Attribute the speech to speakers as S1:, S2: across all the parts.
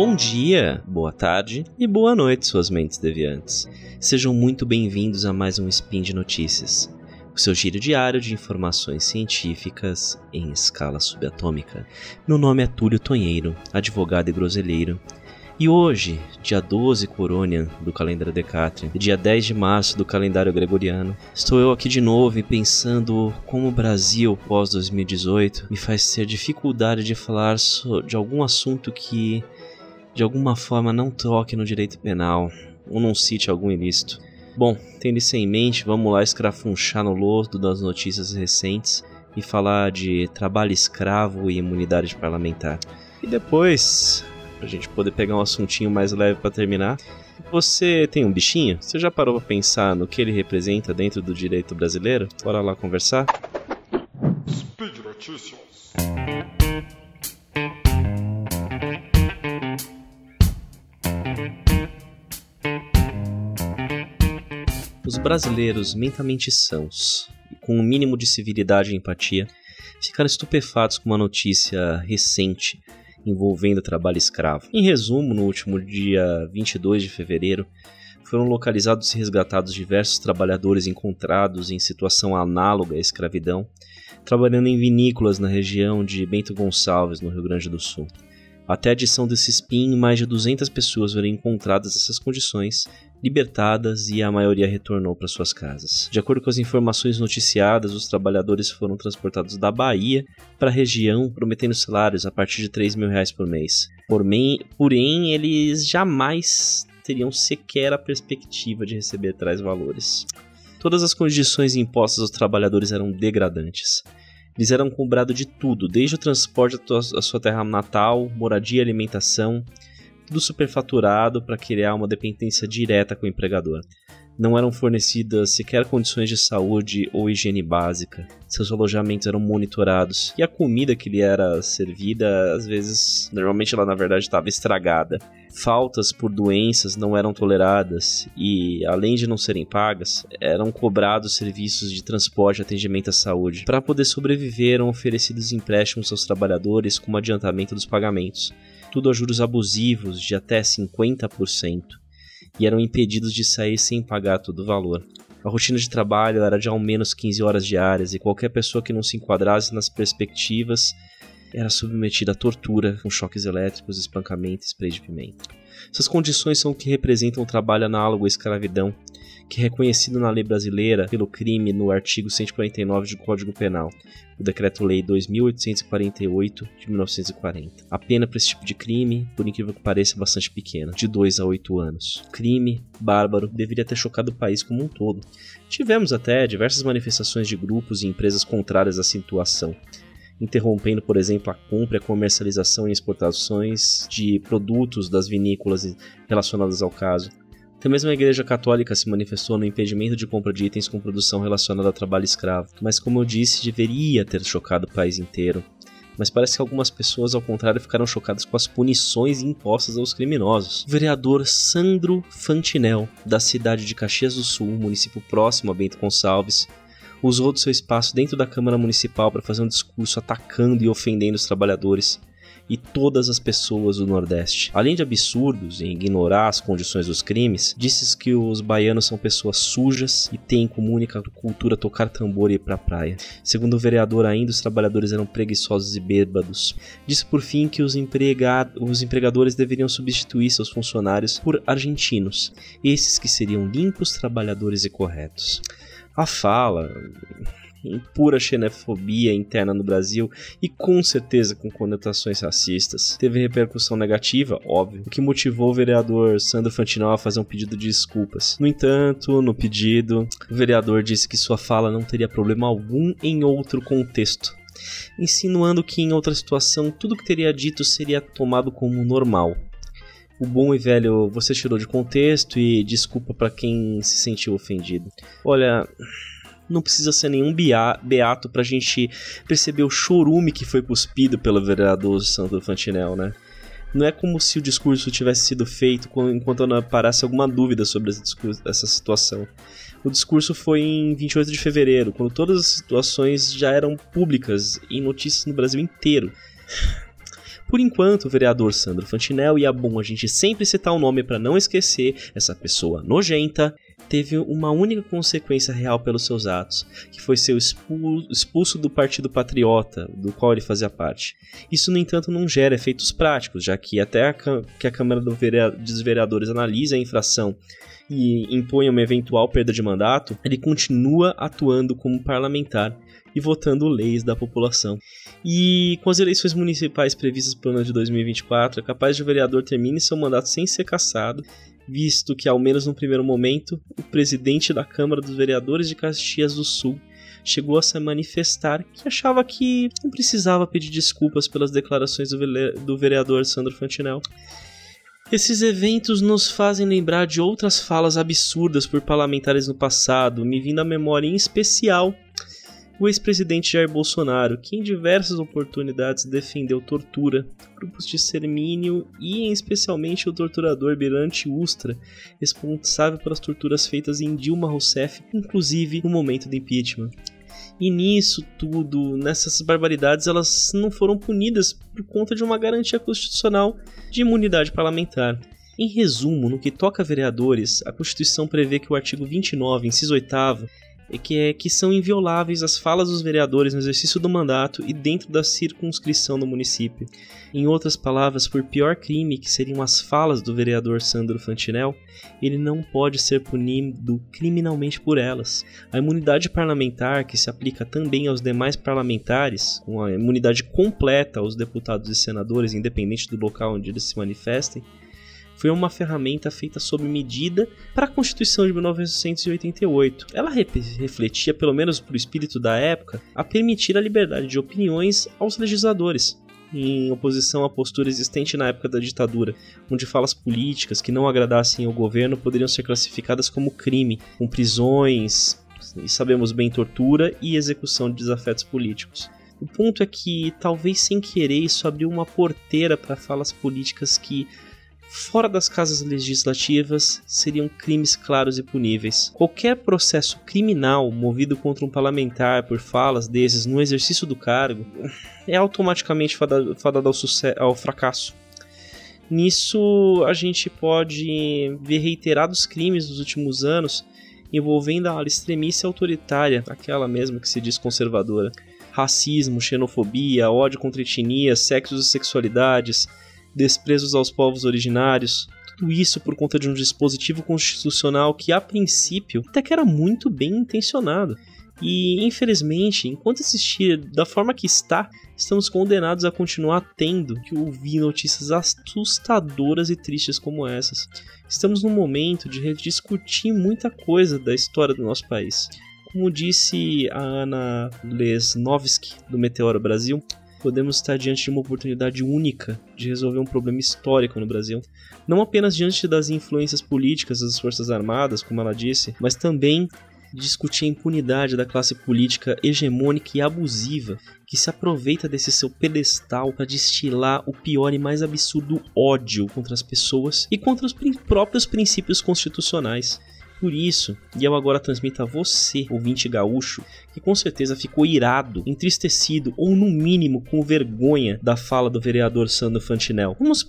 S1: Bom dia, boa tarde e boa noite, suas mentes deviantes. Sejam muito bem-vindos a mais um Spin de Notícias, o seu giro diário de informações científicas em escala subatômica. Meu nome é Túlio Tonheiro, advogado e groselheiro, e hoje, dia 12 Corônia do calendário Decatria, dia 10 de março do calendário gregoriano, estou eu aqui de novo e pensando como o Brasil pós 2018 me faz ter dificuldade de falar de algum assunto que de alguma forma não toque no direito penal ou não cite algum ilícito. Bom, tendo isso em mente, vamos lá escrafunchar no lodo das notícias recentes e falar de trabalho escravo e imunidade parlamentar. E depois, pra gente poder pegar um assuntinho mais leve para terminar. Você tem um bichinho? Você já parou pra pensar no que ele representa dentro do direito brasileiro? Bora lá conversar? Speed Notícias. Brasileiros mentalmente sãos e com um mínimo de civilidade e empatia ficaram estupefatos com uma notícia recente envolvendo trabalho escravo. Em resumo, no último dia 22 de fevereiro, foram localizados e resgatados diversos trabalhadores encontrados em situação análoga à escravidão, trabalhando em vinícolas na região de Bento Gonçalves, no Rio Grande do Sul. Até a edição desse SPIN, mais de 200 pessoas foram encontradas nessas condições, libertadas e a maioria retornou para suas casas. De acordo com as informações noticiadas, os trabalhadores foram transportados da Bahia para a região, prometendo salários a partir de 3 mil reais por mês. Porém, eles jamais teriam sequer a perspectiva de receber tais valores. Todas as condições impostas aos trabalhadores eram degradantes. Eles eram cobrados de tudo, desde o transporte à sua terra natal, moradia e alimentação, tudo superfaturado para criar uma dependência direta com o empregador. Não eram fornecidas sequer condições de saúde ou higiene básica. Seus alojamentos eram monitorados e a comida que lhe era servida, às vezes, normalmente ela na verdade estava estragada faltas por doenças não eram toleradas e, além de não serem pagas, eram cobrados serviços de transporte e atendimento à saúde. Para poder sobreviver, eram oferecidos empréstimos aos trabalhadores como adiantamento dos pagamentos, tudo a juros abusivos de até 50%, e eram impedidos de sair sem pagar todo o valor. A rotina de trabalho era de ao menos 15 horas diárias e qualquer pessoa que não se enquadrasse nas perspectivas era submetida a tortura com choques elétricos, espancamento e spray de pimenta. Essas condições são o que representam o trabalho análogo à escravidão, que é reconhecido na lei brasileira pelo crime no artigo 149 do Código Penal, o Decreto-Lei 2848 de 1940. A pena para esse tipo de crime, por incrível que pareça, é bastante pequena, de 2 a 8 anos. Crime bárbaro deveria ter chocado o país como um todo. Tivemos até diversas manifestações de grupos e empresas contrárias à situação interrompendo, por exemplo, a compra a comercialização e exportações de produtos das vinícolas relacionadas ao caso. Até mesmo a Igreja Católica se manifestou no impedimento de compra de itens com produção relacionada ao trabalho escravo, mas como eu disse, deveria ter chocado o país inteiro. Mas parece que algumas pessoas, ao contrário, ficaram chocadas com as punições impostas aos criminosos. O vereador Sandro Fantinel, da cidade de Caxias do Sul, município próximo a Bento Gonçalves, usou do seu espaço dentro da Câmara Municipal para fazer um discurso atacando e ofendendo os trabalhadores e todas as pessoas do Nordeste. Além de absurdos em ignorar as condições dos crimes, disse que os baianos são pessoas sujas e têm como única cultura tocar tambor e ir pra praia. Segundo o vereador, ainda os trabalhadores eram preguiçosos e bêbados. Disse por fim que os, empregad os empregadores deveriam substituir seus funcionários por argentinos, esses que seriam limpos, trabalhadores e corretos a fala pura xenofobia interna no Brasil e com certeza com conotações racistas. Teve repercussão negativa, óbvio, o que motivou o vereador Sandro Fantinal a fazer um pedido de desculpas. No entanto, no pedido, o vereador disse que sua fala não teria problema algum em outro contexto, insinuando que em outra situação tudo que teria dito seria tomado como normal. O bom e velho você tirou de contexto e desculpa para quem se sentiu ofendido. Olha, não precisa ser nenhum beato pra gente perceber o chorume que foi cuspido pelo vereador Santo Fantinel, né? Não é como se o discurso tivesse sido feito enquanto não parasse alguma dúvida sobre essa situação. O discurso foi em 28 de fevereiro, quando todas as situações já eram públicas em notícias no Brasil inteiro. Por enquanto, o vereador Sandro Fantinel, e é bom a gente sempre citar o nome para não esquecer essa pessoa nojenta, teve uma única consequência real pelos seus atos, que foi ser expulso do Partido Patriota, do qual ele fazia parte. Isso, no entanto, não gera efeitos práticos, já que até a, que a Câmara dos Vereadores analise a infração e impõe uma eventual perda de mandato, ele continua atuando como parlamentar e votando leis da população. E com as eleições municipais previstas para o ano de 2024, é capaz de o vereador termine seu mandato sem ser cassado visto que, ao menos no primeiro momento, o presidente da Câmara dos Vereadores de Caxias do Sul chegou a se manifestar que achava que não precisava pedir desculpas pelas declarações do vereador Sandro Fantinel. Esses eventos nos fazem lembrar de outras falas absurdas por parlamentares no passado, me vindo à memória em especial o ex-presidente Jair Bolsonaro, que em diversas oportunidades defendeu tortura, grupos de extermínio e, especialmente, o torturador Birante Ustra, responsável pelas torturas feitas em Dilma Rousseff, inclusive no momento do impeachment. E nisso tudo, nessas barbaridades, elas não foram punidas por conta de uma garantia constitucional de imunidade parlamentar. Em resumo, no que toca a vereadores, a Constituição prevê que o artigo 29, inciso 8 que, é, que são invioláveis as falas dos vereadores no exercício do mandato e dentro da circunscrição do município. Em outras palavras, por pior crime que seriam as falas do vereador Sandro Fantinel, ele não pode ser punido criminalmente por elas. A imunidade parlamentar, que se aplica também aos demais parlamentares, com a imunidade completa aos deputados e senadores, independente do local onde eles se manifestem, foi uma ferramenta feita sob medida para a Constituição de 1988. Ela refletia, pelo menos para o espírito da época, a permitir a liberdade de opiniões aos legisladores em oposição à postura existente na época da ditadura, onde falas políticas que não agradassem ao governo poderiam ser classificadas como crime, com prisões, e sabemos bem, tortura e execução de desafetos políticos. O ponto é que, talvez sem querer, isso abriu uma porteira para falas políticas que fora das casas legislativas seriam crimes claros e puníveis. Qualquer processo criminal movido contra um parlamentar por falas desses no exercício do cargo é automaticamente fadado, ao, ao fracasso. Nisso, a gente pode ver reiterados crimes nos últimos anos envolvendo a ala extremista autoritária, aquela mesma que se diz conservadora. Racismo, xenofobia, ódio contra etnias, sexos e sexualidades, desprezos aos povos originários, tudo isso por conta de um dispositivo constitucional que, a princípio, até que era muito bem intencionado. E, infelizmente, enquanto existir da forma que está, estamos condenados a continuar tendo que ouvir notícias assustadoras e tristes como essas. Estamos num momento de rediscutir muita coisa da história do nosso país. Como disse a Ana Lesnovski, do Meteoro Brasil, podemos estar diante de uma oportunidade única de resolver um problema histórico no Brasil. Não apenas diante das influências políticas das Forças Armadas, como ela disse, mas também discutir a impunidade da classe política hegemônica e abusiva que se aproveita desse seu pedestal para destilar o pior e mais absurdo ódio contra as pessoas e contra os próprios princípios constitucionais. Por isso, e eu agora transmito a você, ouvinte gaúcho, que com certeza ficou irado, entristecido ou no mínimo com vergonha da fala do vereador Sandro Fantinel. Vamos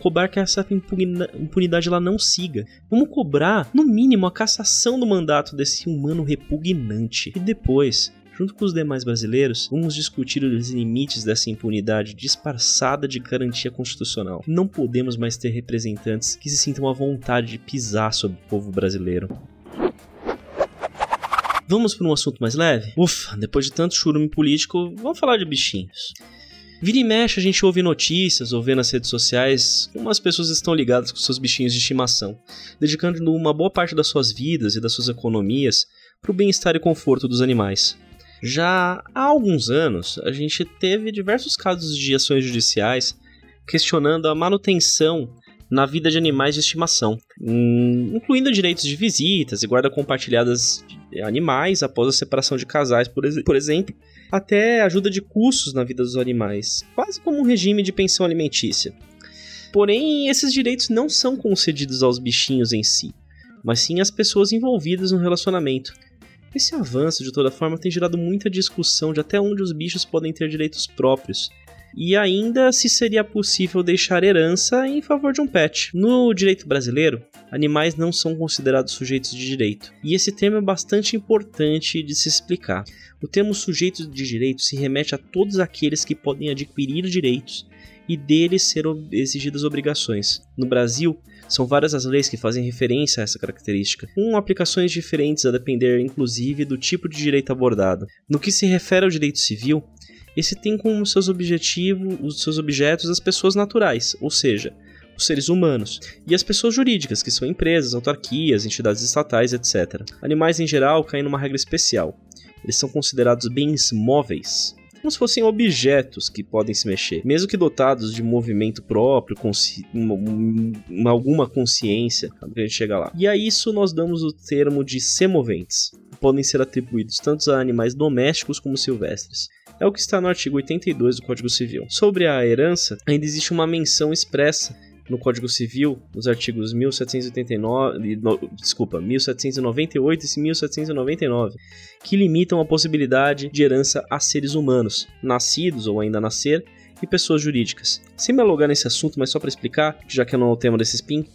S1: cobrar que essa impunidade lá não siga. Vamos cobrar, no mínimo, a cassação do mandato desse humano repugnante. E depois, Junto com os demais brasileiros, vamos discutir os limites dessa impunidade disfarçada de garantia constitucional. Não podemos mais ter representantes que se sintam à vontade de pisar sobre o povo brasileiro. Vamos para um assunto mais leve? Ufa, depois de tanto churume político, vamos falar de bichinhos. Vira e mexe, a gente ouve notícias ou vê nas redes sociais como as pessoas estão ligadas com seus bichinhos de estimação, dedicando uma boa parte das suas vidas e das suas economias para o bem-estar e conforto dos animais. Já há alguns anos, a gente teve diversos casos de ações judiciais questionando a manutenção na vida de animais de estimação, hum, incluindo direitos de visitas e guarda compartilhadas de animais após a separação de casais, por, por exemplo, até ajuda de custos na vida dos animais, quase como um regime de pensão alimentícia. Porém, esses direitos não são concedidos aos bichinhos em si, mas sim às pessoas envolvidas no relacionamento, esse avanço, de toda forma, tem gerado muita discussão de até onde os bichos podem ter direitos próprios. e ainda se seria possível deixar herança em favor de um pet. No direito brasileiro, animais não são considerados sujeitos de direito, e esse termo é bastante importante de se explicar. O termo sujeito de direito se remete a todos aqueles que podem adquirir direitos e deles ser exigidas obrigações. No Brasil, são várias as leis que fazem referência a essa característica, com aplicações diferentes a depender, inclusive, do tipo de direito abordado. No que se refere ao direito civil, esse tem como seus objetivos, os seus objetos as pessoas naturais, ou seja, os seres humanos, e as pessoas jurídicas, que são empresas, autarquias, entidades estatais, etc. Animais em geral caem numa regra especial. Eles são considerados bens móveis, como se fossem objetos que podem se mexer, mesmo que dotados de movimento próprio, consci... uma, uma, alguma consciência, a gente chega lá. E a isso nós damos o termo de semoventes. Podem ser atribuídos tanto a animais domésticos como silvestres. É o que está no artigo 82 do Código Civil. Sobre a herança, ainda existe uma menção expressa no Código Civil, nos artigos 1789, no, desculpa, 1798 e 1799, que limitam a possibilidade de herança a seres humanos, nascidos ou ainda nascer, e pessoas jurídicas. Sem me alugar nesse assunto, mas só para explicar, já que não é o tema desse spin,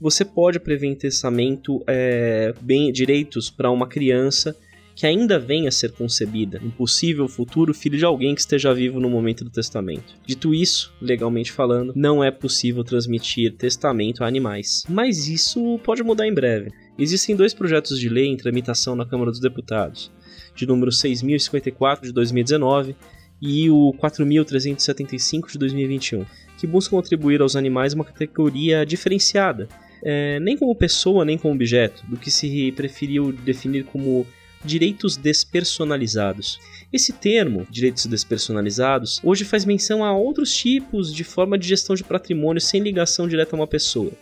S1: você pode prever em testamento é, bem, direitos para uma criança que ainda venha a ser concebida, um possível futuro filho de alguém que esteja vivo no momento do testamento. Dito isso, legalmente falando, não é possível transmitir testamento a animais. Mas isso pode mudar em breve. Existem dois projetos de lei em tramitação na Câmara dos Deputados, de número 6054 de 2019 e o 4375 de 2021, que buscam atribuir aos animais uma categoria diferenciada, é, nem como pessoa nem como objeto, do que se preferiu definir como direitos despersonalizados. Esse termo, direitos despersonalizados, hoje faz menção a outros tipos de forma de gestão de patrimônio sem ligação direta a uma pessoa,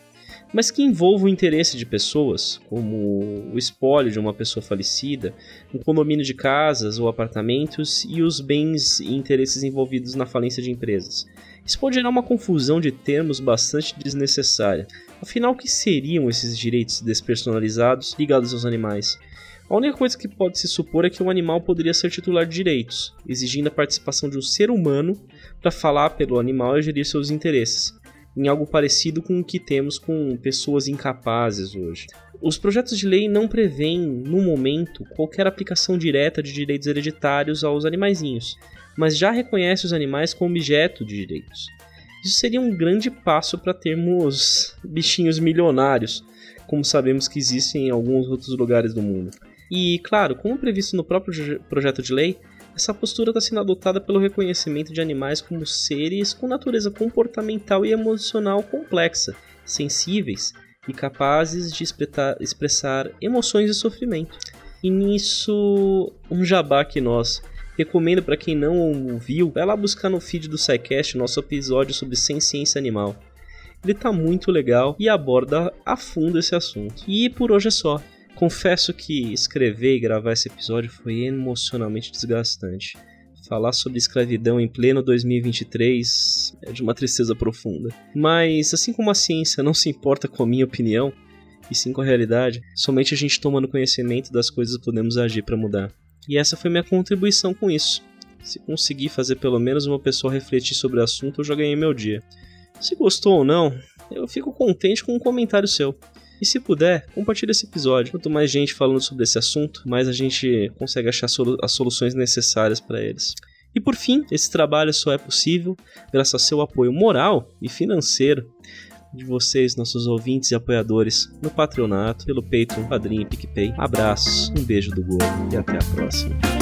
S1: mas que envolvam o interesse de pessoas, como o espólio de uma pessoa falecida, um condomínio de casas ou apartamentos e os bens e interesses envolvidos na falência de empresas. Isso pode gerar uma confusão de termos bastante desnecessária. Afinal, o que seriam esses direitos despersonalizados ligados aos animais? A única coisa que pode se supor é que um animal poderia ser titular de direitos, exigindo a participação de um ser humano para falar pelo animal e gerir seus interesses, em algo parecido com o que temos com pessoas incapazes hoje. Os projetos de lei não prevêem, no momento, qualquer aplicação direta de direitos hereditários aos animaizinhos, mas já reconhece os animais como objeto de direitos. Isso seria um grande passo para termos bichinhos milionários, como sabemos que existem em alguns outros lugares do mundo. E, claro, como previsto no próprio projeto de lei, essa postura está sendo adotada pelo reconhecimento de animais como seres com natureza comportamental e emocional complexa, sensíveis e capazes de expressar emoções e sofrimento. E nisso, um jabá que nós recomendo para quem não ouviu, vai lá buscar no feed do SciCast nosso episódio sobre ciência animal. Ele tá muito legal e aborda a fundo esse assunto. E por hoje é só. Confesso que escrever e gravar esse episódio foi emocionalmente desgastante. Falar sobre escravidão em pleno 2023 é de uma tristeza profunda. Mas, assim como a ciência não se importa com a minha opinião, e sim com a realidade, somente a gente tomando conhecimento das coisas podemos agir para mudar. E essa foi minha contribuição com isso. Se conseguir fazer pelo menos uma pessoa refletir sobre o assunto, eu já ganhei meu dia. Se gostou ou não, eu fico contente com um comentário seu. E se puder, compartilhe esse episódio. Quanto mais gente falando sobre esse assunto, mais a gente consegue achar as soluções necessárias para eles. E por fim, esse trabalho só é possível graças ao seu apoio moral e financeiro de vocês, nossos ouvintes e apoiadores, no Patronato, pelo Patreon, Padrinho e PicPay. Abraços, um beijo do Gordo e até a próxima.